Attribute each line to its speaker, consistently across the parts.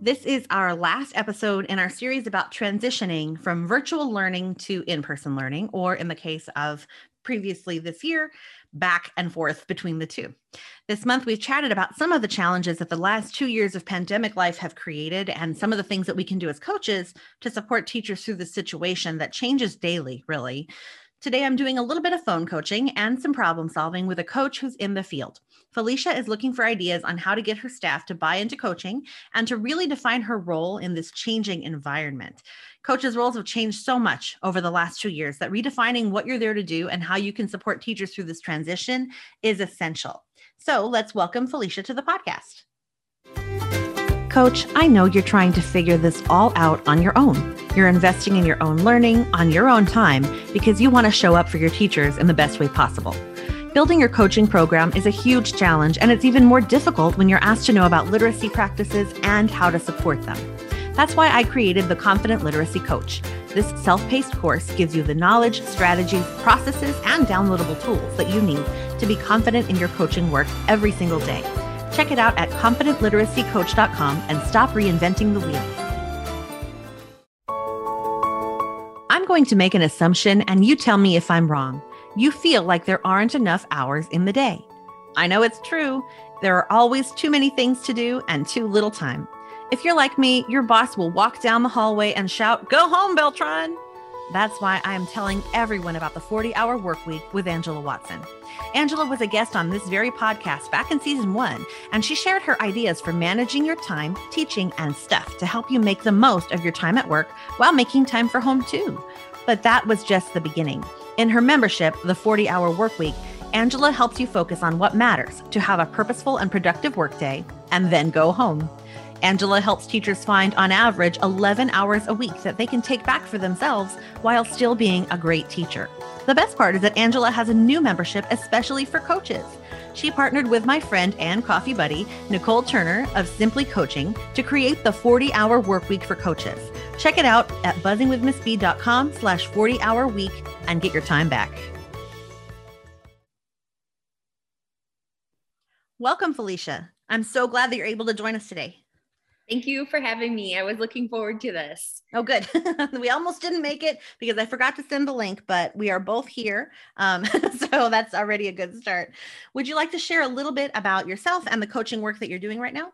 Speaker 1: This is our last episode in our series about transitioning from virtual learning to in person learning, or in the case of previously this year, back and forth between the two. This month, we've chatted about some of the challenges that the last two years of pandemic life have created and some of the things that we can do as coaches to support teachers through the situation that changes daily, really. Today, I'm doing a little bit of phone coaching and some problem solving with a coach who's in the field. Felicia is looking for ideas on how to get her staff to buy into coaching and to really define her role in this changing environment. Coaches' roles have changed so much over the last two years that redefining what you're there to do and how you can support teachers through this transition is essential. So let's welcome Felicia to the podcast. Coach, I know you're trying to figure this all out on your own. You're investing in your own learning on your own time because you want to show up for your teachers in the best way possible. Building your coaching program is a huge challenge, and it's even more difficult when you're asked to know about literacy practices and how to support them. That's why I created the Confident Literacy Coach. This self paced course gives you the knowledge, strategies, processes, and downloadable tools that you need to be confident in your coaching work every single day. Check it out at confidentliteracycoach.com and stop reinventing the wheel. I'm going to make an assumption and you tell me if I'm wrong. You feel like there aren't enough hours in the day. I know it's true. There are always too many things to do and too little time. If you're like me, your boss will walk down the hallway and shout, Go home, Beltran. That's why I am telling everyone about the 40 hour work week with Angela Watson. Angela was a guest on this very podcast back in season one, and she shared her ideas for managing your time, teaching, and stuff to help you make the most of your time at work while making time for home too. But that was just the beginning. In her membership, the 40 hour work week, Angela helps you focus on what matters to have a purposeful and productive workday and then go home. Angela helps teachers find, on average, 11 hours a week that they can take back for themselves while still being a great teacher. The best part is that Angela has a new membership especially for coaches. She partnered with my friend and coffee buddy, Nicole Turner of Simply Coaching, to create the 40 hour work week for coaches. Check it out at buzzingwithmissb.com slash 40 hour week and get your time back. Welcome, Felicia. I'm so glad that you're able to join us today.
Speaker 2: Thank you for having me. I was looking forward to this.
Speaker 1: Oh, good. we almost didn't make it because I forgot to send the link, but we are both here. Um, so that's already a good start. Would you like to share a little bit about yourself and the coaching work that you're doing right now?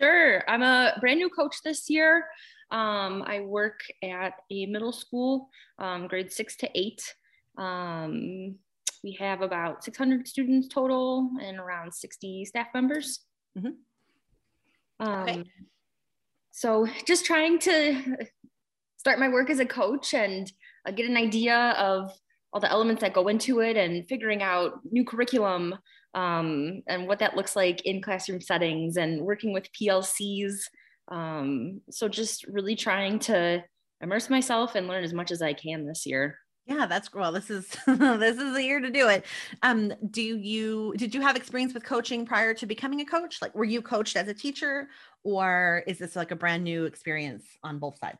Speaker 2: Sure. I'm a brand new coach this year. Um, I work at a middle school, um, grade six to eight. Um, we have about 600 students total and around 60 staff members. Mm-hmm. Okay. So just trying to start my work as a coach and uh, get an idea of all the elements that go into it and figuring out new curriculum um, and what that looks like in classroom settings and working with PLCs. Um, so just really trying to immerse myself and learn as much as I can this year.
Speaker 1: Yeah, that's well. This is this is the year to do it. Um, do you did you have experience with coaching prior to becoming a coach? Like, were you coached as a teacher, or is this like a brand new experience on both sides?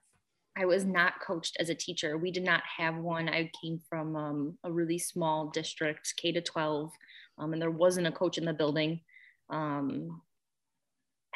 Speaker 2: I was not coached as a teacher. We did not have one. I came from um, a really small district, K to 12, um, and there wasn't a coach in the building. Um,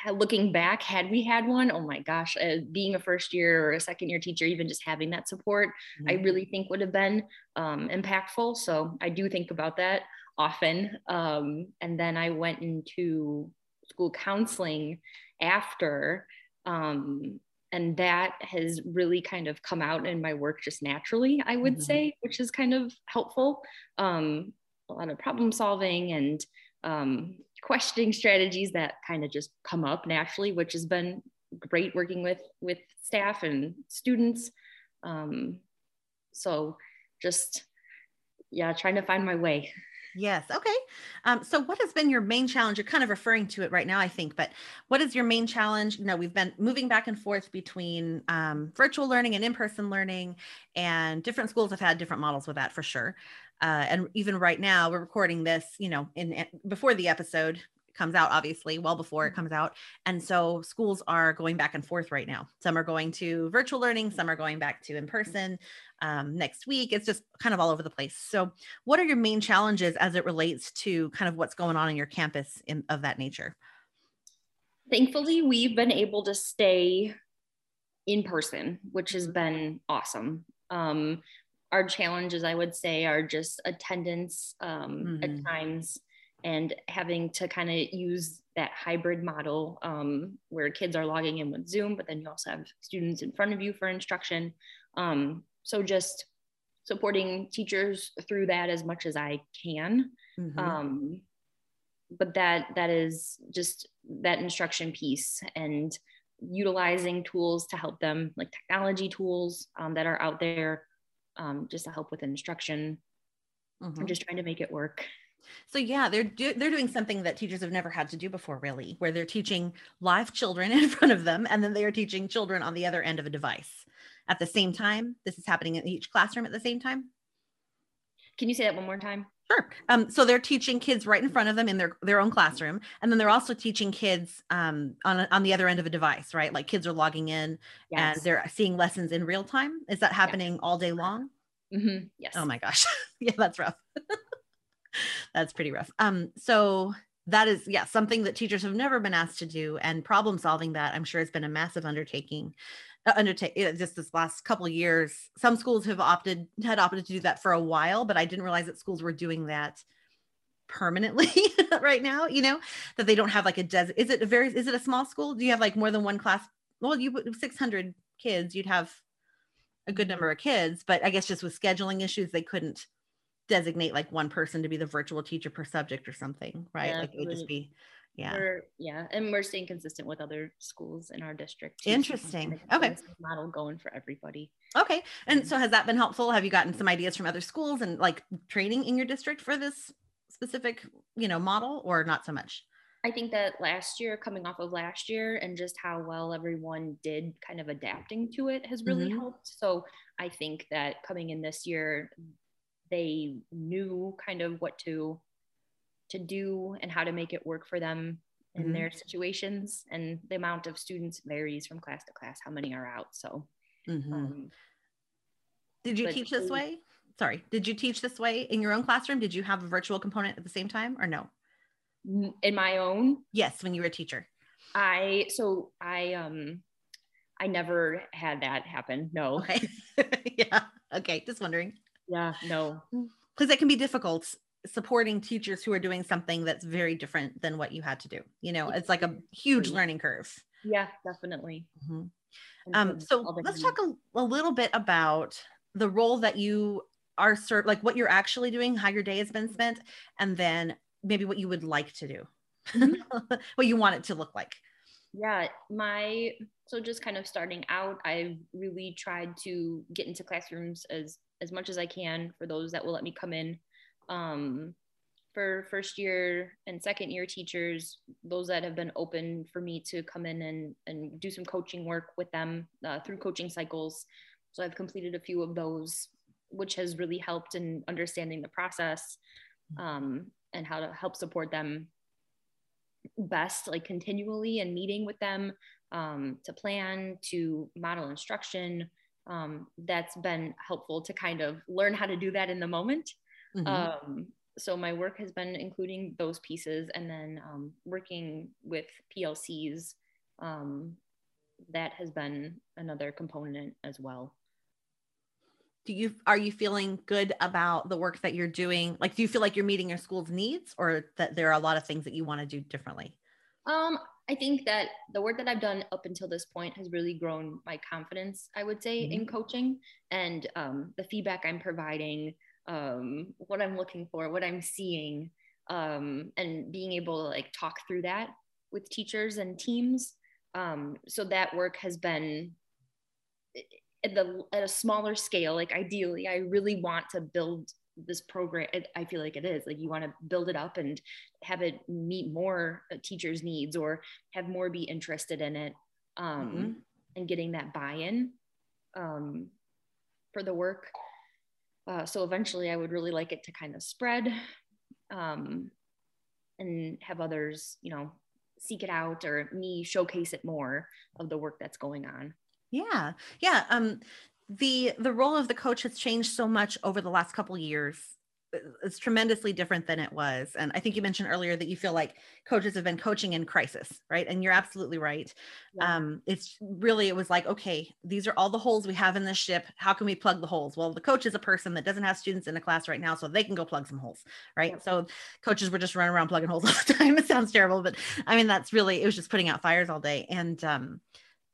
Speaker 2: looking back, had we had one, oh my gosh, uh, being a first year or a second year teacher, even just having that support, mm-hmm. I really think would have been um, impactful. So I do think about that often. Um, and then I went into school counseling after. Um, and that has really kind of come out in my work just naturally, I would mm-hmm. say, which is kind of helpful. Um, a lot of problem solving and um, questioning strategies that kind of just come up naturally, which has been great working with with staff and students. Um, so just yeah, trying to find my way.
Speaker 1: Yes. Okay. Um, so, what has been your main challenge? You're kind of referring to it right now, I think, but what is your main challenge? You know, we've been moving back and forth between um, virtual learning and in person learning, and different schools have had different models with that for sure. Uh, and even right now, we're recording this, you know, in before the episode comes out, obviously, well before it mm-hmm. comes out. And so schools are going back and forth right now. Some are going to virtual learning, some are going back to in person um, next week. It's just kind of all over the place. So, what are your main challenges as it relates to kind of what's going on in your campus in, of that nature?
Speaker 2: Thankfully, we've been able to stay in person, which has been awesome. Um, our challenges, I would say, are just attendance um, mm-hmm. at times and having to kind of use that hybrid model um, where kids are logging in with Zoom, but then you also have students in front of you for instruction. Um, so just supporting teachers through that as much as I can. Mm-hmm. Um, but that that is just that instruction piece and utilizing tools to help them, like technology tools um, that are out there, um, just to help with instruction. Mm-hmm. I'm just trying to make it work.
Speaker 1: So yeah, they're do- they're doing something that teachers have never had to do before, really, where they're teaching live children in front of them, and then they are teaching children on the other end of a device at the same time. This is happening in each classroom at the same time.
Speaker 2: Can you say that one more time?
Speaker 1: Sure. Um, so they're teaching kids right in front of them in their, their own classroom. And then they're also teaching kids um, on, on the other end of a device, right? Like kids are logging in yes. and they're seeing lessons in real time. Is that happening yes. all day long?
Speaker 2: Mm-hmm. Yes.
Speaker 1: Oh my gosh. yeah, that's rough. that's pretty rough. Um, so that is yeah something that teachers have never been asked to do and problem solving that i'm sure has been a massive undertaking undertake just this last couple of years some schools have opted had opted to do that for a while but i didn't realize that schools were doing that permanently right now you know that they don't have like a des is it a very is it a small school? Do you have like more than one class? Well you 600 kids you'd have a good number of kids but i guess just with scheduling issues they couldn't designate like one person to be the virtual teacher per subject or something, right? Yeah, like it would just be, yeah.
Speaker 2: We're, yeah. And we're staying consistent with other schools in our district.
Speaker 1: Interesting. Okay.
Speaker 2: Model going for everybody.
Speaker 1: Okay. And so has that been helpful? Have you gotten some ideas from other schools and like training in your district for this specific, you know, model or not so much?
Speaker 2: I think that last year, coming off of last year, and just how well everyone did kind of adapting to it has really mm-hmm. helped. So I think that coming in this year, they knew kind of what to to do and how to make it work for them in mm-hmm. their situations and the amount of students varies from class to class how many are out so mm-hmm. um,
Speaker 1: did you teach this way? Sorry did you teach this way in your own classroom? Did you have a virtual component at the same time or no?
Speaker 2: In my own?
Speaker 1: Yes when you were a teacher.
Speaker 2: I so i um i never had that happen no.
Speaker 1: Okay. Yeah okay just wondering.
Speaker 2: Yeah, no.
Speaker 1: Because it can be difficult supporting teachers who are doing something that's very different than what you had to do. You know, it's like a huge learning curve.
Speaker 2: Yeah, definitely.
Speaker 1: Mm-hmm. Um, so let's talk a, a, little bit about the role that you are served, like what you're actually doing, how your day has been spent, and then maybe what you would like to do, mm-hmm. what you want it to look like.
Speaker 2: Yeah, my so just kind of starting out, I really tried to get into classrooms as as much as I can for those that will let me come in. Um, for first year and second year teachers, those that have been open for me to come in and, and do some coaching work with them uh, through coaching cycles. So I've completed a few of those, which has really helped in understanding the process um, and how to help support them best, like continually and meeting with them um, to plan, to model instruction, um, that's been helpful to kind of learn how to do that in the moment. Mm-hmm. Um, so my work has been including those pieces and then um, working with PLCs. Um, that has been another component as well.
Speaker 1: Do you are you feeling good about the work that you're doing? Like, do you feel like you're meeting your school's needs, or that there are a lot of things that you want to do differently?
Speaker 2: Um, I think that the work that I've done up until this point has really grown my confidence, I would say, mm-hmm. in coaching and um, the feedback I'm providing, um, what I'm looking for, what I'm seeing, um, and being able to like talk through that with teachers and teams. Um, so that work has been at the at a smaller scale. Like ideally, I really want to build this program i feel like it is like you want to build it up and have it meet more uh, teachers needs or have more be interested in it um, mm-hmm. and getting that buy-in um, for the work uh, so eventually i would really like it to kind of spread um, and have others you know seek it out or me showcase it more of the work that's going on.
Speaker 1: Yeah. Yeah um the the role of the coach has changed so much over the last couple years it's tremendously different than it was. And i think you mentioned earlier that you feel like coaches have been coaching in crisis right? And you're absolutely right. Yeah. um, it's really it was like okay these are all the holes we have in this ship. How can we plug the holes? Well the coach is a person that doesn't have students in a class right now so they can go plug some holes right? Yeah. so coaches were just running around plugging holes all the time. It sounds terrible but i mean that's really it was just putting out fires all day. And um,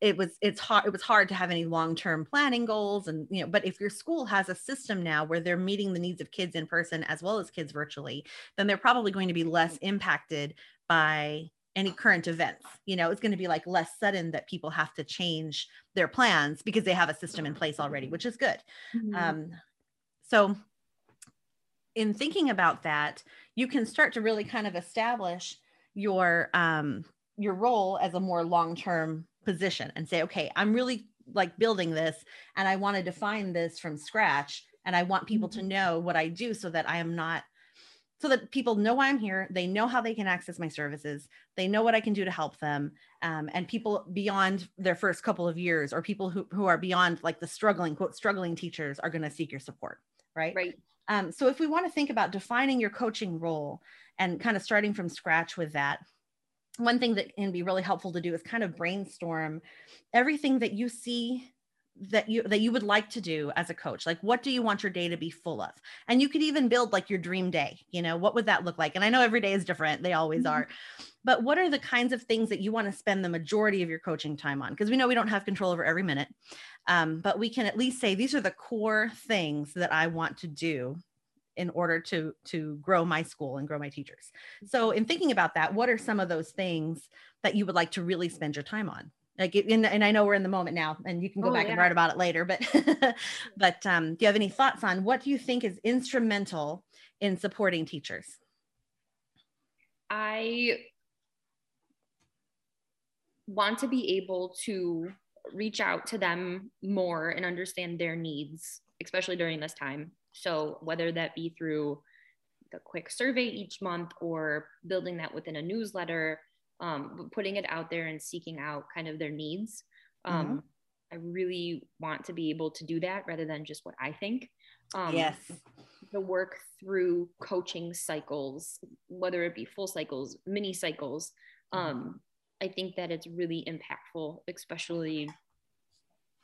Speaker 1: it was it's hard it was hard to have any long-term planning goals and you know but if your school has a system now where they're meeting the needs of kids in person as well as kids virtually then they're probably going to be less impacted by any current events you know it's going to be like less sudden that people have to change their plans because they have a system in place already which is good mm-hmm. um, so in thinking about that you can start to really kind of establish your um, your role as a more long-term position and say, okay, I'm really like building this and I want to define this from scratch. And I want people to mm-hmm. know what I do so that I am not, so that people know why I'm here. They know how they can access my services. They know what I can do to help them. Um, and people beyond their first couple of years or people who, who are beyond like the struggling, quote, struggling teachers are going to seek your support. Right.
Speaker 2: Right.
Speaker 1: Um, so if we want to think about defining your coaching role and kind of starting from scratch with that, one thing that can be really helpful to do is kind of brainstorm everything that you see that you that you would like to do as a coach. Like what do you want your day to be full of? And you could even build like your dream day you know what would that look like? And i know every day is different. They always mm-hmm. are. But what are the kinds of things that you want to spend the majority of your coaching time on? Because we know we don't have control over every minute. Um, but we can at least say these are the core things that i want to do in order to to grow my school and grow my teachers. So in thinking about that what are some of those things that you would like to really spend your time on? Like and, and i know we're in the moment now and you can go oh, back yeah. and write about it later but but um, do you have any thoughts on what do you think is instrumental in supporting teachers?
Speaker 2: I want to be able to reach out to them more and understand their needs especially during this time so whether that be through the quick survey each month or building that within a newsletter, um, putting it out there and seeking out kind of their needs. Um, mm-hmm. I really want to be able to do that rather than just what I think.
Speaker 1: Um, yes.
Speaker 2: The work through coaching cycles, whether it be full cycles, mini cycles, mm-hmm. um, I think that it's really impactful, especially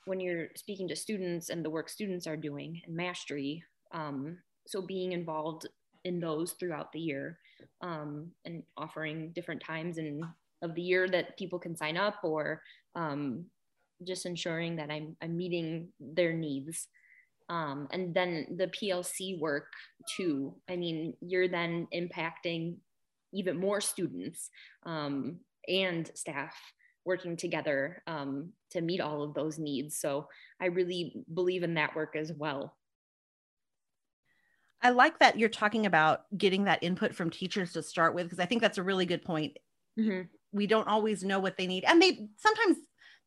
Speaker 2: when you're speaking to students and the work students are doing and mastery um, so being involved in those throughout the year um, and offering different times and of the year that people can sign up or um, just ensuring that I'm, I'm meeting their needs. Um, and then the PLC work too. I mean, you're then impacting even more students um, and staff working together um, to meet all of those needs. So I really believe in that work as well.
Speaker 1: I like that you're talking about getting that input from teachers to start with, because I think that's a really good point. Mm-hmm. We don't always know what they need. And they sometimes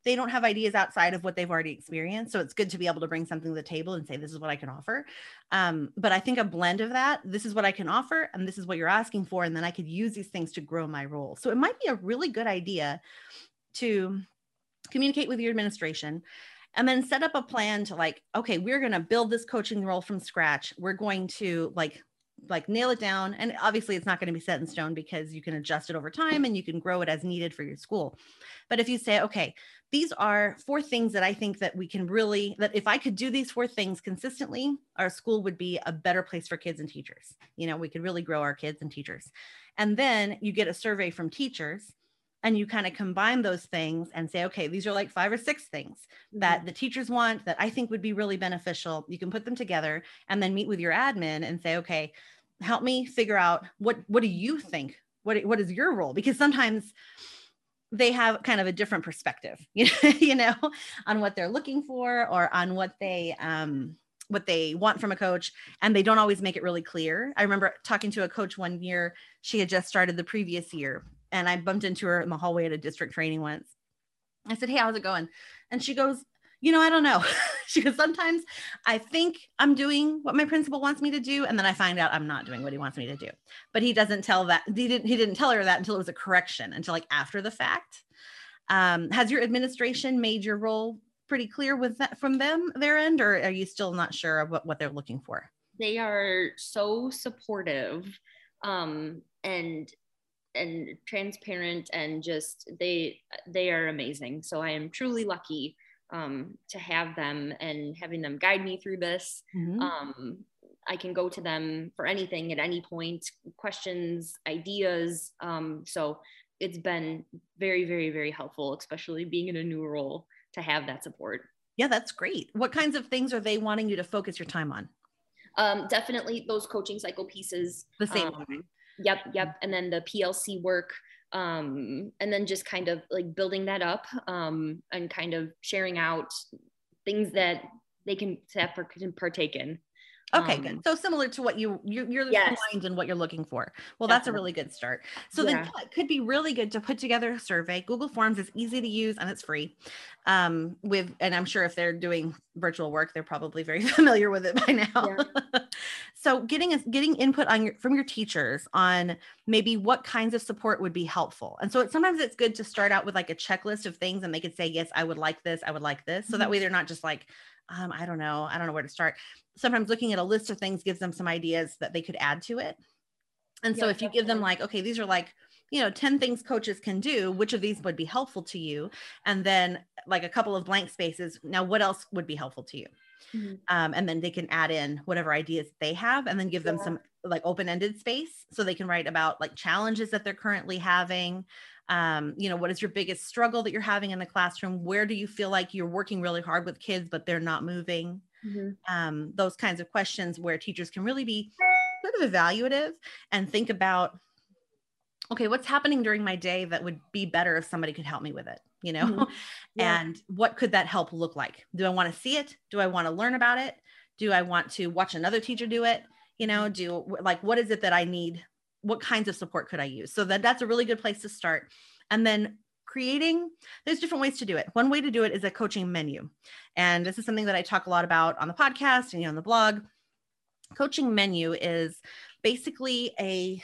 Speaker 1: they don't have ideas outside of what they've already experienced. So it's good to be able to bring something to the table and say, this is what I can offer. Um, but I think a blend of that, this is what I can offer, and this is what you're asking for. And then I could use these things to grow my role. So it might be a really good idea to communicate with your administration and then set up a plan to like okay we're going to build this coaching role from scratch. We're going to like like nail it down. And obviously it's not going to be set in stone because you can adjust it over time and you can grow it as needed for your school. But if you say okay these are four things that i think that we can really that if i could do these four things consistently our school would be a better place for kids and teachers. You know we could really grow our kids and teachers. And then you get a survey from teachers and you kind of combine those things and say okay these are like five or six things mm-hmm. that the teachers want that i think would be really beneficial you can put them together and then meet with your admin and say okay help me figure out what what do you think what what is your role because sometimes they have kind of a different perspective you know, you know on what they're looking for or on what they um what they want from a coach and they don't always make it really clear. I remember talking to a coach one year, she had just started the previous year and I bumped into her in the hallway at a district training once. I said, "Hey, how's it going?" And she goes, "You know, I don't know." she goes, "Sometimes I think I'm doing what my principal wants me to do and then I find out I'm not doing what he wants me to do." But he doesn't tell that he didn't he didn't tell her that until it was a correction, until like after the fact. Um, has your administration made your role pretty clear with that from them their end or are you still not sure of what, what they're looking for
Speaker 2: they are so supportive um, and and transparent and just they they are amazing so i am truly lucky um, to have them and having them guide me through this mm-hmm. um, i can go to them for anything at any point questions ideas um, so it's been very very very helpful especially being in a new role to have that support.
Speaker 1: Yeah, that's great. What kinds of things are they wanting you to focus your time on?
Speaker 2: Um, definitely those coaching cycle pieces.
Speaker 1: The same.
Speaker 2: Um, yep, yep. And then the PLC work. Um, and then just kind of like building that up um, and kind of sharing out things that they can, can partake in.
Speaker 1: Okay, um, good. So similar to what you, you you're yes. aligned in what you're looking for. Well, Definitely. that's a really good start. So yeah. then it could be really good to put together a survey. Google Forms is easy to use and it's free. Um, with and I'm sure if they're doing virtual work, they're probably very familiar with it by now. Yeah. so getting a, getting input on your from your teachers on maybe what kinds of support would be helpful. And so it, sometimes it's good to start out with like a checklist of things and they could say, yes, I would like this, I would like this. So mm-hmm. that way they're not just like um, I don't know, I don't know where to start. Sometimes looking at a list of things gives them some ideas that they could add to it. And so if you give them like, okay, these are like, you know, 10 things coaches can do, which of these would be helpful to you? And then like a couple of blank spaces. Now, what else would be helpful to you? Mm-hmm. Um, and then they can add in whatever ideas they have and then give them yeah. some like open-ended space so they can write about like challenges that they're currently having um, you know what is your biggest struggle that you're having in the classroom where do you feel like you're working really hard with kids but they're not moving mm-hmm. um, those kinds of questions where teachers can really be sort of evaluative and think about okay what's happening during my day that would be better if somebody could help me with it you know mm-hmm. yeah. and what could that help look like? Do i want to see it? Do i want to learn about it? Do i want to watch another teacher do it? You know do like what is it that i need? What kinds of support could I use? So that that's a really good place to start. And then creating there's different ways to do it. One way to do it is a coaching menu. And this is something that i talk a lot about on the podcast and you know, on the blog. Coaching menu is basically a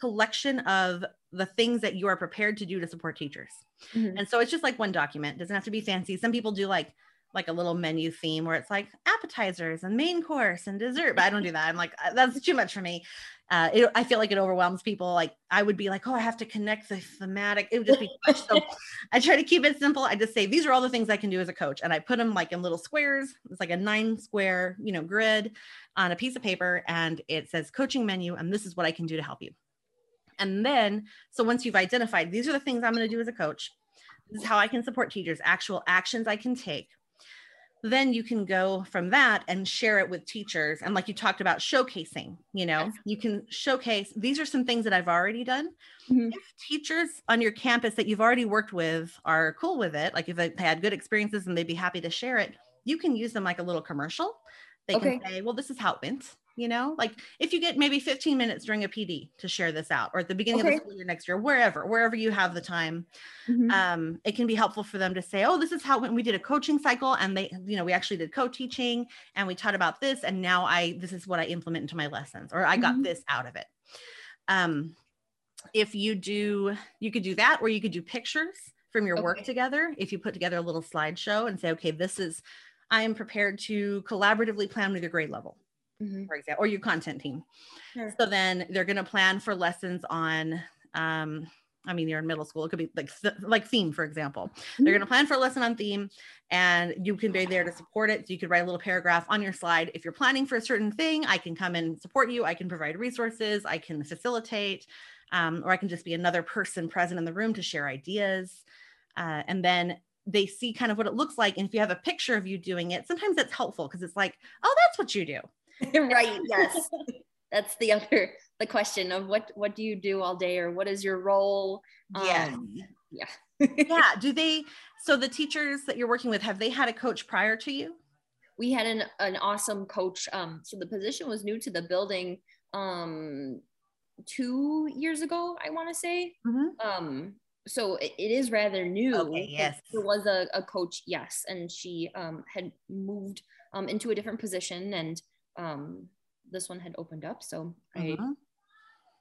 Speaker 1: collection of the things that you are prepared to do to support teachers mm-hmm. and so it's just like one document it doesn't have to be fancy some people do like like a little menu theme where it's like appetizers and main course and dessert but i don't do that i'm like uh, that's too much for me uh, it, I feel like it overwhelms people. Like I would be like, oh, I have to connect the thematic. It would just be. So I try to keep it simple. I just say these are all the things I can do as a coach, and I put them like in little squares. It's like a nine square, you know, grid on a piece of paper, and it says coaching menu, and this is what I can do to help you. And then, so once you've identified these are the things I'm going to do as a coach, this is how I can support teachers, actual actions I can take then you can go from that and share it with teachers and like you talked about showcasing you know yes. you can showcase these are some things that i've already done mm-hmm. if teachers on your campus that you've already worked with are cool with it like if they had good experiences and they'd be happy to share it you can use them like a little commercial they okay. can say well this is how it went you know like if you get maybe 15 minutes during a pd to share this out or at the beginning okay. of the school year next year wherever wherever you have the time mm-hmm. um, it can be helpful for them to say oh this is how when we did a coaching cycle and they you know we actually did co-teaching and we taught about this and now i this is what i implement into my lessons or i got mm-hmm. this out of it um, if you do you could do that or you could do pictures from your okay. work together if you put together a little slideshow and say okay this is i am prepared to collaboratively plan with your grade level mm-hmm. for example, or your content team. Sure. So then they're going to plan for lessons on, um, I mean, you're in middle school. It could be like th- like theme, for example. Mm-hmm. They're going to plan for a lesson on theme, and you can be there to support it. So you could write a little paragraph on your slide. If you're planning for a certain thing, I can come and support you. I can provide resources. I can facilitate, um, or I can just be another person present in the room to share ideas. Uh, and then they see kind of what it looks like. And if you have a picture of you doing it, sometimes that's helpful because it's like, oh, that's what you do.
Speaker 2: right. Yes. That's the other the question of what what do you do all day or what is your role?
Speaker 1: Yeah. Um, yeah. yeah. Do they so the teachers that you're working with have they had a coach prior to you?
Speaker 2: we had an, an awesome coach. Um, so the position was new to the building um, two years ago, I want to say. Mm-hmm. Um, so it, it is rather new.
Speaker 1: Okay, yes.
Speaker 2: There was a, a coach, yes, and she um, had moved um, into a different position, and um, this one had opened up. So. I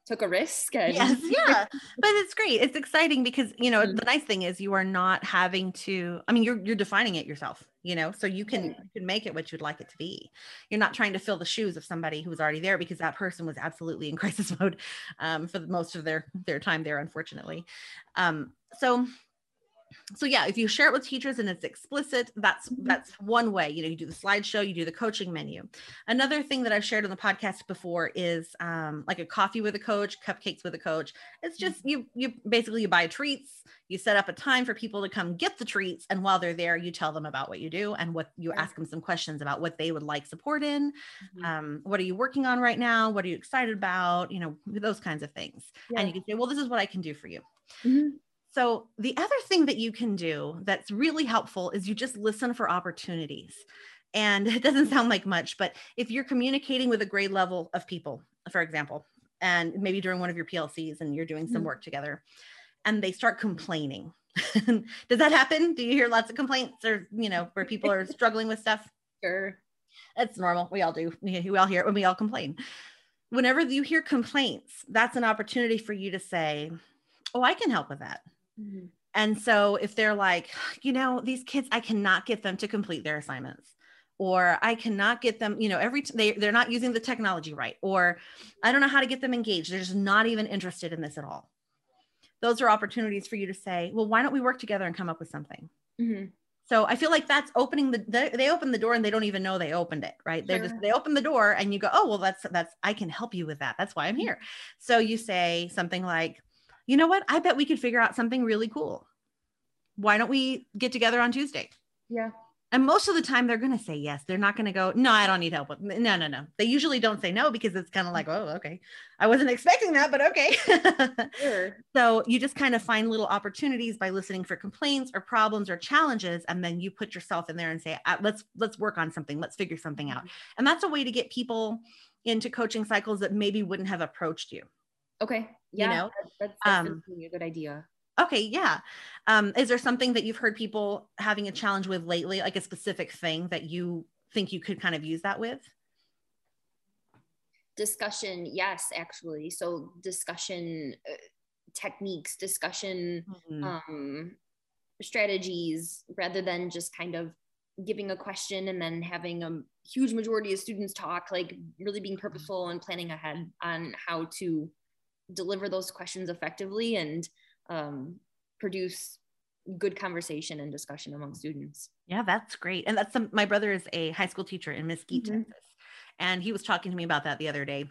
Speaker 2: took a risk. And-
Speaker 1: yes, yeah, but it's great. It's exciting because you know mm-hmm. the nice thing is you are not having to. I mean, you're you're defining it yourself. You know, so you can you can make it what you'd like it to be. You're not trying to fill the shoes of somebody who was already there because that person was absolutely in crisis mode um, for the, most of their their time there, unfortunately. Um, so so yeah if you share it with teachers and it's explicit that's mm-hmm. that's one way you know you do the slideshow you do the coaching menu another thing that i've shared on the podcast before is um, like a coffee with a coach cupcakes with a coach it's just mm-hmm. you you basically you buy treats you set up a time for people to come get the treats and while they're there you tell them about what you do and what you ask them some questions about what they would like support in mm-hmm. um, what are you working on right now what are you excited about you know those kinds of things yeah. and you can say well this is what i can do for you mm-hmm. So, the other thing that you can do that's really helpful is you just listen for opportunities. And it doesn't sound like much, but if you're communicating with a grade level of people, for example, and maybe during one of your PLCs and you're doing some mm-hmm. work together, and they start complaining. Does that happen? Do you hear lots of complaints or, you know, where people are struggling with stuff?
Speaker 2: Sure.
Speaker 1: That's normal. We all do. We all hear it when we all complain. Whenever you hear complaints, that's an opportunity for you to say, Oh, I can help with that. Mm-hmm. And so if they're like, you know, these kids, I cannot get them to complete their assignments or I cannot get them, you know, every t- they they're not using the technology right or I don't know how to get them engaged. They're just not even interested in this at all. Those are opportunities for you to say, well, why don't we work together and come up with something? Mm-hmm. So I feel like that's opening the they, they open the door and they don't even know they opened it, right? Sure. They just they open the door and you go, "Oh, well that's that's I can help you with that. That's why I'm here." So you say something like, you know what? I bet we could figure out something really cool. Why don't we get together on Tuesday?
Speaker 2: Yeah.
Speaker 1: And most of the time they're going to say yes. They're not going to go, no, I don't need help. No, no, no. They usually don't say no because it's kind of like, oh, okay. I wasn't expecting that, but okay. sure. So you just kind of find little opportunities by listening for complaints or problems or challenges. And then you put yourself in there and say, uh, let's, let's work on something. Let's figure something out. Mm-hmm. And that's a way to get people into coaching cycles that maybe wouldn't have approached you.
Speaker 2: Okay. Yeah. You know, that's, that's um, a good idea.
Speaker 1: Okay, yeah. Um, is there something that you've heard people having a challenge with lately, like a specific thing that you think you could kind of use that with?
Speaker 2: Discussion, yes, actually. So discussion uh, techniques, discussion mm-hmm. um, strategies, rather than just kind of giving a question and then having a huge majority of students talk, like really being purposeful and planning ahead on how to deliver those questions effectively and um, produce good conversation and discussion among students.
Speaker 1: Yeah, that's great. And that's some, my brother is a high school teacher in Mesquite, mm-hmm. Texas. And he was talking to me about that the other day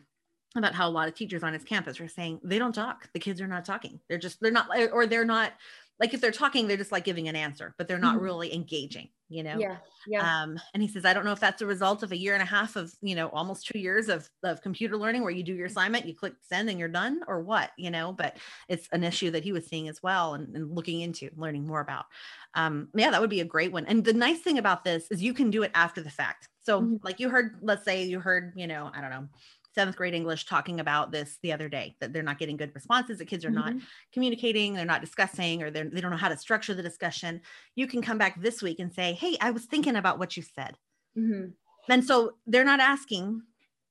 Speaker 1: about how a lot of teachers on his campus are saying they don't talk. The kids are not talking. They're just, they're not, or they're not like if they're talking they're just like giving an answer but they're not mm-hmm. really engaging you know
Speaker 2: yeah yeah
Speaker 1: um and he says i don't know if that's a result of a year and a half of you know almost two years of of computer learning where you do your assignment you click send and you're done or what you know but it's an issue that he was seeing as well and, and looking into learning more about um yeah that would be a great one and the nice thing about this is you can do it after the fact so mm-hmm. like you heard let's say you heard you know i don't know seventh grade English talking about this the other day that they're not getting good responses, that kids are mm-hmm. not communicating, they're not discussing, or they don't know how to structure the discussion. You can come back this week and say, Hey, I was thinking about what you said. Mm-hmm. And so they're not asking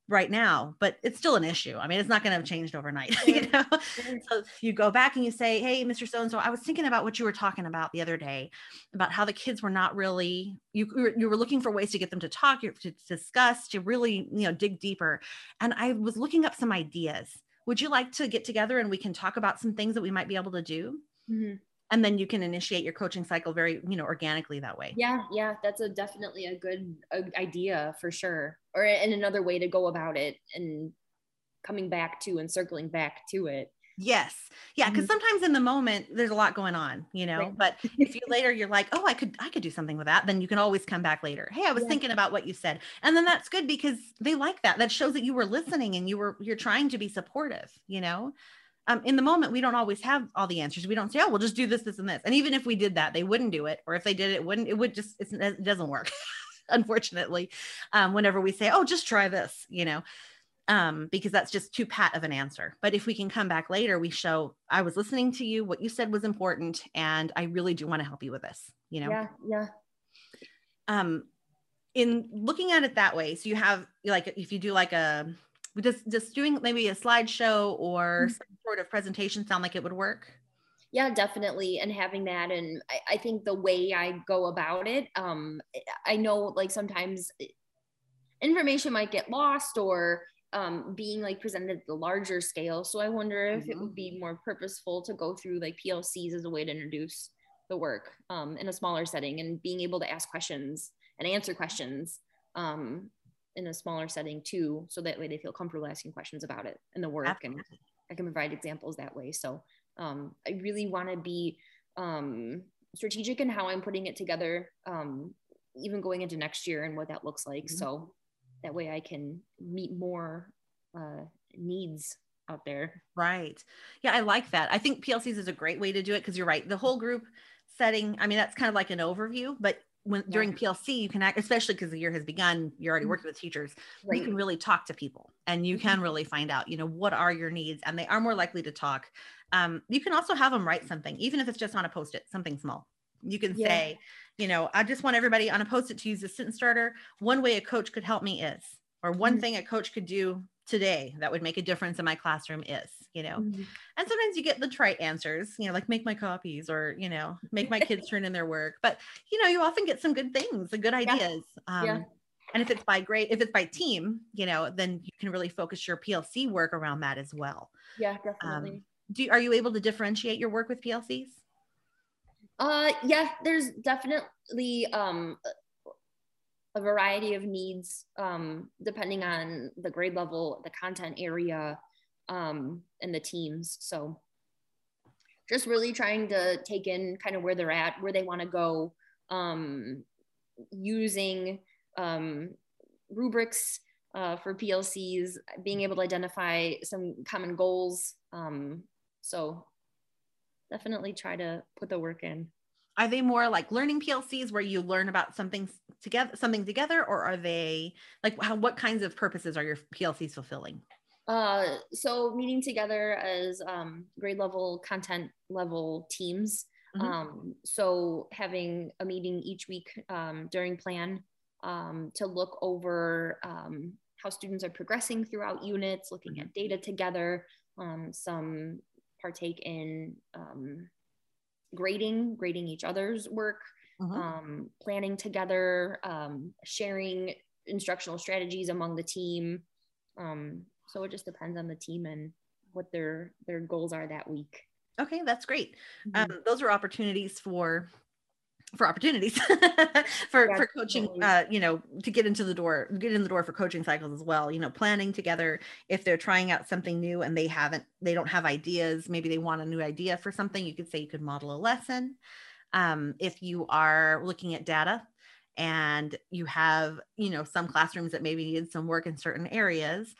Speaker 1: right now, but it's still an issue. I mean, it's not going to have changed overnight. you know, so you go back and you say, "Hey, Mr. So and So, I was thinking about what you were talking about the other day, about how the kids were not really you you were looking for ways to get them to talk, to discuss, to really you know dig deeper, and I was looking up some ideas. Would you like to get together and we can talk about some things that we might be able to do?" Mm-hmm and then you can initiate your coaching cycle very you know organically that way.
Speaker 2: Yeah yeah that's a definitely a good idea for sure. Or and another way to go about it and coming back to and circling back to it.
Speaker 1: Yes. Yeah because mm-hmm. sometimes in the moment there's a lot going on you know right. but if you later you're like oh i could i could do something with that then you can always come back later. Hey i was yeah. thinking about what you said. And then that's good because they like that. That shows that you were listening and you were you're trying to be supportive you know um, in the moment, we don't always have all the answers. We don't say, "Oh, we'll just do this, this, and this." And even if we did that, they wouldn't do it, or if they did it, it wouldn't. It would just it doesn't work. unfortunately, um, whenever we say, oh, just try this, you know, um, because that's just too pat of an answer. But if we can come back later, we show, I was listening to you, what you said was important, and I really do want to help you with this, you know?
Speaker 2: Yeah, yeah.
Speaker 1: Um, in looking at it that way, so you have like if you do like a just just doing maybe a slideshow or mm-hmm. some sort of presentation sound like it would work
Speaker 2: yeah definitely and having that and I, I, think the way i go about it um i know like sometimes information might get lost or um, being like presented at the larger scale so i wonder if mm-hmm. it would be more purposeful to go through like plcs as a way to introduce the work um, in a smaller setting and being able to ask questions and answer questions um, in a smaller setting too so that way they feel comfortable asking questions about it and the work Absolutely. and i can provide examples that way. So um, i really want to be um, strategic in how i'm putting it together um, even going into next year and what that looks like. Mm-hmm. so that way i can meet more uh, needs out there.
Speaker 1: Right. Yeah i like that. I think plcs is a great way to do it because you're right the whole group setting i mean that's kind of like an overview but when yeah. during PLC, you can act, especially because the year has begun, you're already mm-hmm. working with teachers, right. you can really talk to people and you can mm-hmm. really find out, you know, what are your needs and they are more likely to talk. Um, you can also have them write something, even if it's just on a post-it, something small. You can yeah. say, you know, I just want everybody on a post-it to use the sentence starter. One way a coach could help me is, or one mm-hmm. thing a coach could do today that would make a difference in my classroom is you know mm-hmm. and sometimes you get the trite answers you know like make my copies or you know make my kids turn in their work but you know you often get some good things and good ideas yeah. Um, yeah. and if it's by grade if it's by team you know then you can really focus your plc work around that as well
Speaker 2: yeah definitely um,
Speaker 1: do are you able to differentiate your work with plcs
Speaker 2: uh yeah there's definitely um a variety of needs um, depending on the grade level, the content area, um, and the teams. So just really trying to take in kind of where they're at, where they want to go, um, using um, rubrics uh, for PLCs, being able to identify some common goals. Um, so definitely try to put the work in
Speaker 1: are they more like learning PLCs where you learn about something together, something together, or are they like how, what kinds of purposes are your PLCs fulfilling?
Speaker 2: Uh, so meeting together as um, grade level, content level teams. Mm-hmm. Um, so having a meeting each week um, during plan um, to look over um, how students are progressing throughout units, looking mm-hmm. at data together, um, some partake in um, grading, grading each other's work, mm-hmm. um, planning together, um, sharing instructional strategies among the team. Um, so it just depends on the team and what their their goals are that week.
Speaker 1: Okay, that's great. Mm-hmm. Um, those are opportunities for for opportunities for yeah, for coaching uh you know to get into the door get in the door for coaching cycles as well you know planning together if they're trying out something new and they haven't they don't have ideas maybe they want a new idea for something you could say you could model a lesson um, if you are looking at data and you have you know some classrooms that maybe need some work in certain areas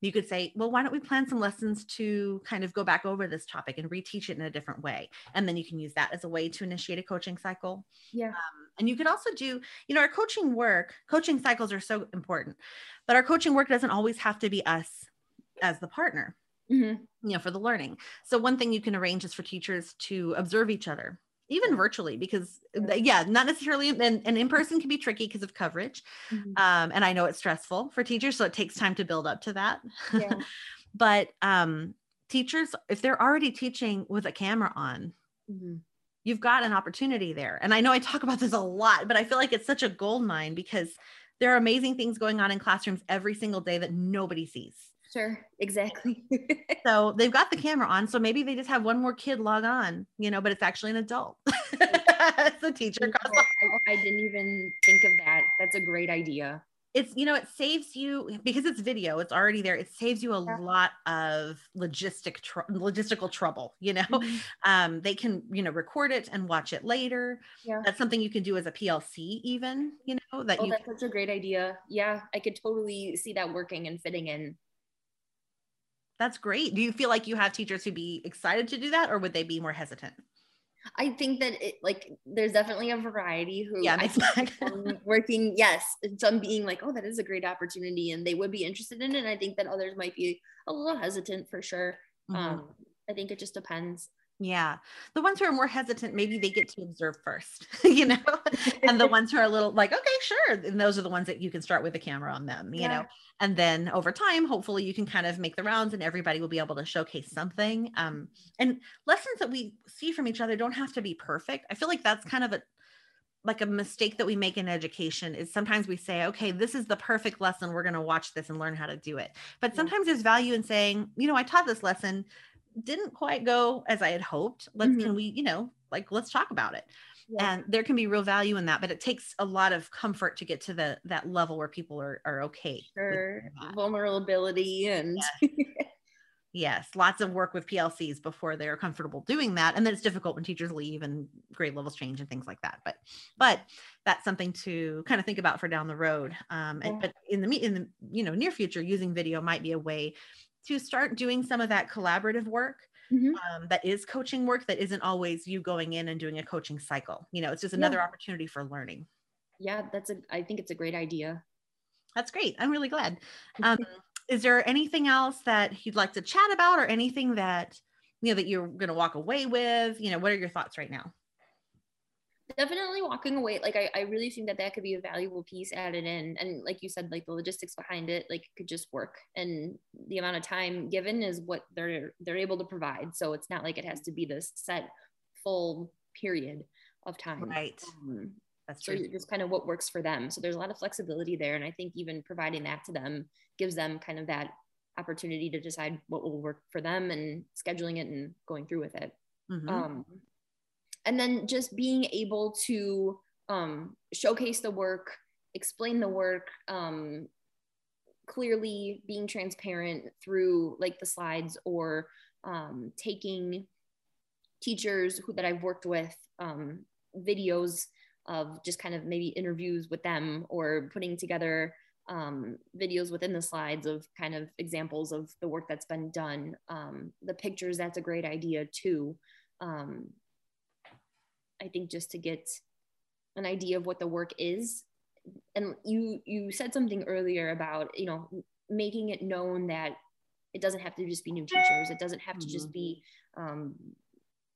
Speaker 1: you could say, well, why don't we plan some lessons to kind of go back over this topic and reteach it in a different way? And then you can use that as a way to initiate a coaching cycle.
Speaker 2: Yeah. Um,
Speaker 1: and you could also do, you know, our coaching work, coaching cycles are so important, but our coaching work doesn't always have to be us as the partner. Mm-hmm. You know, for the learning. So, one thing you can arrange is for teachers to observe each other even virtually because yeah not necessarily and, and in person can be tricky because of coverage mm-hmm. um, and i know it's stressful for teachers so it takes time to build up to that yeah. but um, teachers if they're already teaching with a camera on mm-hmm. you've got an opportunity there and i know i talk about this a lot but i feel like it's such a gold mine because there are amazing things going on in classrooms every single day that nobody sees
Speaker 2: Sure, exactly.
Speaker 1: so they've got the camera on. So maybe they just have one more kid log on, you know, but it's actually an adult. it's a teacher.
Speaker 2: I, I didn't even think of that. That's a great idea.
Speaker 1: It's, you know, it saves you because it's video, it's already there. It saves you a yeah. lot of logistic, tr- logistical trouble. You know, mm-hmm. um, they can, you know, record it and watch it later. Yeah. That's something you can do as a PLC, even, you know, that
Speaker 2: oh,
Speaker 1: you.
Speaker 2: That's such a great idea. Yeah. I could totally see that working and fitting in
Speaker 1: that's great. Do you feel like you have teachers who'd be excited to do that or would they be more hesitant?
Speaker 2: I think that it like there's definitely a variety who
Speaker 1: Yeah,
Speaker 2: I working yes some being like oh that is a great opportunity and they would be interested in it and I think that others might be a little hesitant for sure
Speaker 1: Mhm.
Speaker 2: um I think it just depends
Speaker 1: Yeah. The ones who are more hesitant, maybe they get to observe first, you know, and the ones who are a little like, okay, sure. And those are the ones that you can start with the camera on them, you know, and then over time, hopefully you can kind of make the rounds and everybody will be able to showcase something. Um, and lessons that we see from each other don't have to be perfect. I feel like that's kind of a, like a mistake that we make in education is sometimes we say, okay, this is the perfect lesson. We're going to watch this and learn how to do it. But sometimes there's value in saying, you know, I taught this lesson, didn't quite go as I had hoped. Let's,
Speaker 2: Mhm.
Speaker 1: can we, you know, like, let's talk about it.
Speaker 2: Yeah.
Speaker 1: And there can be real value in that, but it takes a lot of comfort to get to the, that level where people are, are okay.
Speaker 2: sure vulnerability and
Speaker 1: Yes, lots of work with PLCs before they're comfortable doing that, and then it's difficult when teachers leave and grade levels change and things like that. But, but that's something to kind of think about for down the road. Um, and,
Speaker 2: Yeah.
Speaker 1: but in the in the you know near future, using video might be a way to start doing some of that collaborative work
Speaker 2: Mhm.
Speaker 1: um, that is coaching work that isn't always you going in and doing a coaching cycle. You know, it's just
Speaker 2: Yeah.
Speaker 1: another opportunity for learning.
Speaker 2: yeah that's a I think it's a great idea
Speaker 1: That's great. I'm really glad. Um, is there anything else that you'd like to chat about or anything that, you know, that you're going to walk away with? You know, what are your thoughts right now?
Speaker 2: Definitely walking away like I, I really think that that could be a valuable piece added in and like you said like the logistics behind it like could just work and the amount of time given is what they're they're able to provide so it's not like it has to be this set full period of time
Speaker 1: Right.
Speaker 2: Um,
Speaker 1: That's
Speaker 2: so
Speaker 1: true.
Speaker 2: just kind of what works for them so there's a lot of flexibility there and i think even providing that to them gives them kind of that opportunity to decide what will work for them and scheduling it and going through with it
Speaker 1: Mhm.
Speaker 2: um, and then just being able to um, showcase the work explain the work um, clearly being transparent through like the slides or um, taking teachers who that i've worked with um, videos of just kind of maybe interviews with them or putting together um, videos within the slides of kind of examples of the work that's been done. Um, the pictures that's a great idea too. Um, I think just to get an idea of what the work is. And you you said something earlier about you know making it known that it doesn't have to just be new teachers. It doesn't have to just be um,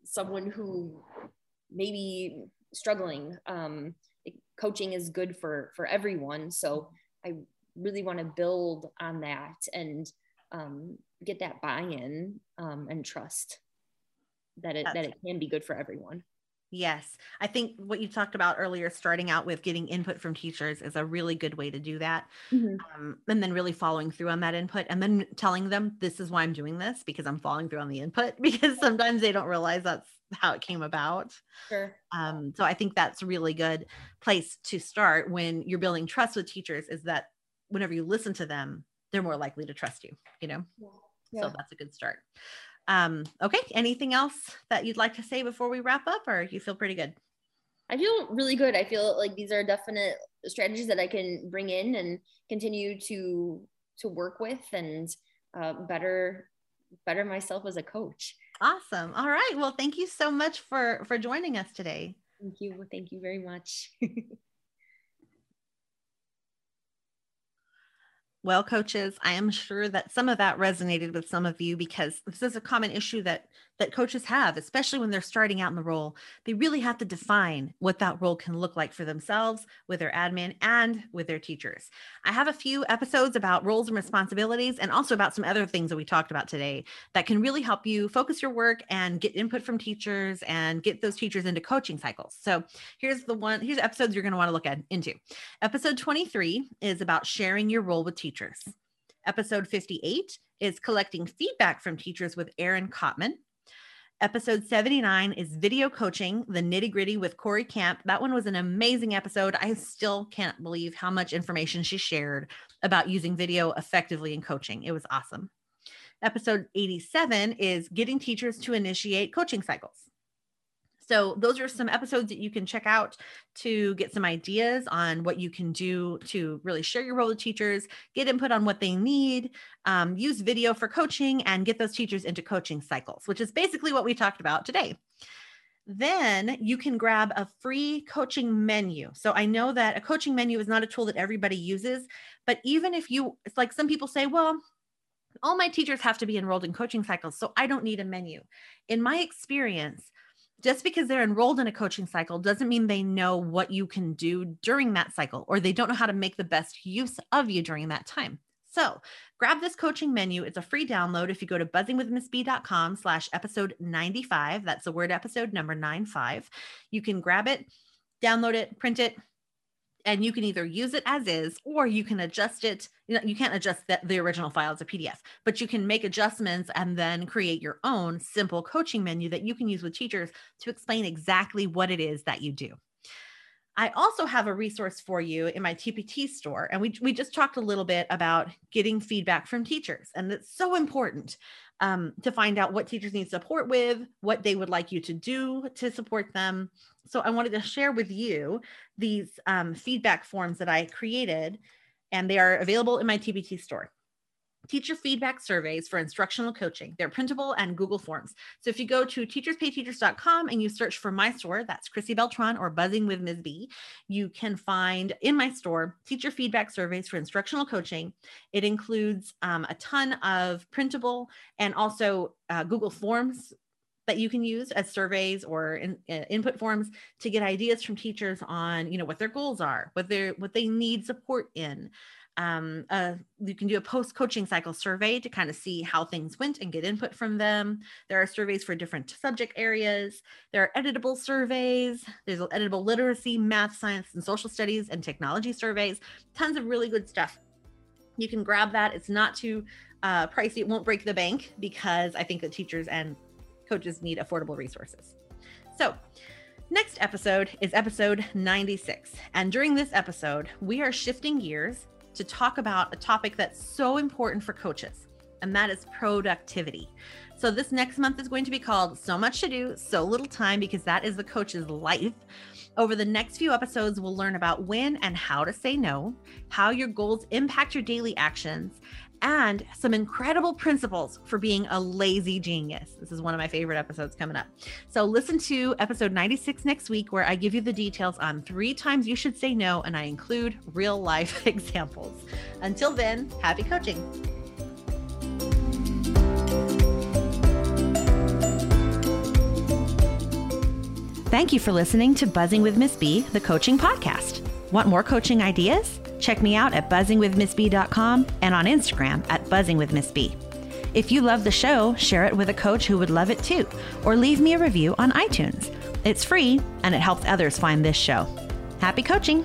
Speaker 2: someone who maybe struggling. Um, coaching is good for for everyone. So I really want to build on that and um, get that buy-in um, and trust that it that it can be good for everyone.
Speaker 1: Yes. I think what you talked about earlier, starting out with getting input from teachers is a really good way to do that. Um, and then really following through on that input and then telling them, this is why I'm doing this because I'm following through on the input because sometimes they don't realize that's how it came about.
Speaker 2: Sure.
Speaker 1: Um, so I think that's a really good place to start when you're building trust with teachers is that whenever you listen to them, they're more likely to trust you, you know?
Speaker 2: Yeah.
Speaker 1: So that's a good start. Um, okay. Anything else that you'd like to say before we wrap up or you feel pretty good?
Speaker 2: I feel really good. I feel like these are definite strategies that I can bring in and continue to to work with and uh, better better myself as a coach.
Speaker 1: Awesome. All right. Well, thank you so much for for joining us today.
Speaker 2: Thank you. Thank you very much.
Speaker 1: Well, coaches, I am sure that some of that resonated with some of you because this is a common issue that that coaches have, especially when they're starting out in the role. They really have to define what that role can look like for themselves, with their admin, and with their teachers. I have a few episodes about roles and responsibilities and also about some other things that we talked about today that can really help you focus your work and get input from teachers and get those teachers into coaching cycles. So, here's the one, here's episodes you're going to want to look at into. Episode 23 is about sharing your role with teachers. Episode 58 is collecting feedback from teachers with Aaron Kottman. Episode 79 is video coaching, the nitty gritty with Corey Camp. That one was an amazing episode. I still can't believe how much information she shared about using video effectively in coaching. It was awesome. Episode 87 is getting teachers to initiate coaching cycles. So, those are some episodes that you can check out to get some ideas on what you can do to really share your role with teachers, get input on what they need, um, use video for coaching, and get those teachers into coaching cycles, which is basically what we talked about today. then you can grab a free coaching menu. So I know that a coaching menu is not a tool that everybody uses, but even if you, it's like some people say, well, all my teachers have to be enrolled in coaching cycles, so I don't need a menu. In my experience, just because they're enrolled in a coaching cycle doesn't mean they know what you can do during that cycle or they don't know how to make the best use of you during that time. So grab this coaching menu. It's a free download. If you go to buzzingwithmissb.com slash episode 95, that's the word episode number 95, you can grab it, download it, print it, and you can either use it as is or you can adjust it you, know, you can't adjust the, the original file as a pdf but you can make adjustments and then create your own simple coaching menu that you can use with teachers to explain exactly what it is that you do I also have a resource for you in my TPT store. And we, we just talked a little bit about getting feedback from teachers. And it's so important um, to find out what teachers need support with, what they would like you to do to support them. So I wanted to share with you these um, feedback forms that I created, and they are available in my TPT store teacher feedback surveys for instructional coaching. They're printable and Google Forms. So if you go to teacherspayteachers.com and you search for my store, that's Chrissy Beltran or Buzzing with Ms. B, you can find in my store teacher feedback surveys for instructional coaching. It includes um, a ton of printable and also uh, Google Forms that you can use as surveys or in, uh, input forms to get ideas from teachers on you know what their goals are what they what they need support in um, uh, you can do a post coaching cycle survey to kind of see how things went and get input from them. There are surveys for different subject areas. There are editable surveys. There's editable literacy, math, science, and social studies and technology surveys. Tons of really good stuff. You can grab that. It's not too uh, pricey. It won't break the bank because I think that teachers and coaches need affordable resources. So, Next episode is episode 96. And during this episode, we are shifting gears to talk about a topic that's so important for coaches, and that is productivity. So, this next month is going to be called So Much to Do, So Little Time, because that is the coach's life. Over the next few episodes, we'll learn about when and how to say no, how your goals impact your daily actions, and some incredible principles for being a lazy genius. This is one of my favorite episodes coming up. So, listen to episode 96 next week, where I give you the details on three times you should say no, and I include real life examples. Until then, happy coaching. Thank you for listening to Buzzing with Miss B, the coaching podcast. Want more coaching ideas? Check me out at buzzingwithmissb.com and on Instagram at buzzingwithmissb. If you love the show, share it with a coach who would love it too, or leave me a review on iTunes. It's free and it helps others find this show. Happy coaching!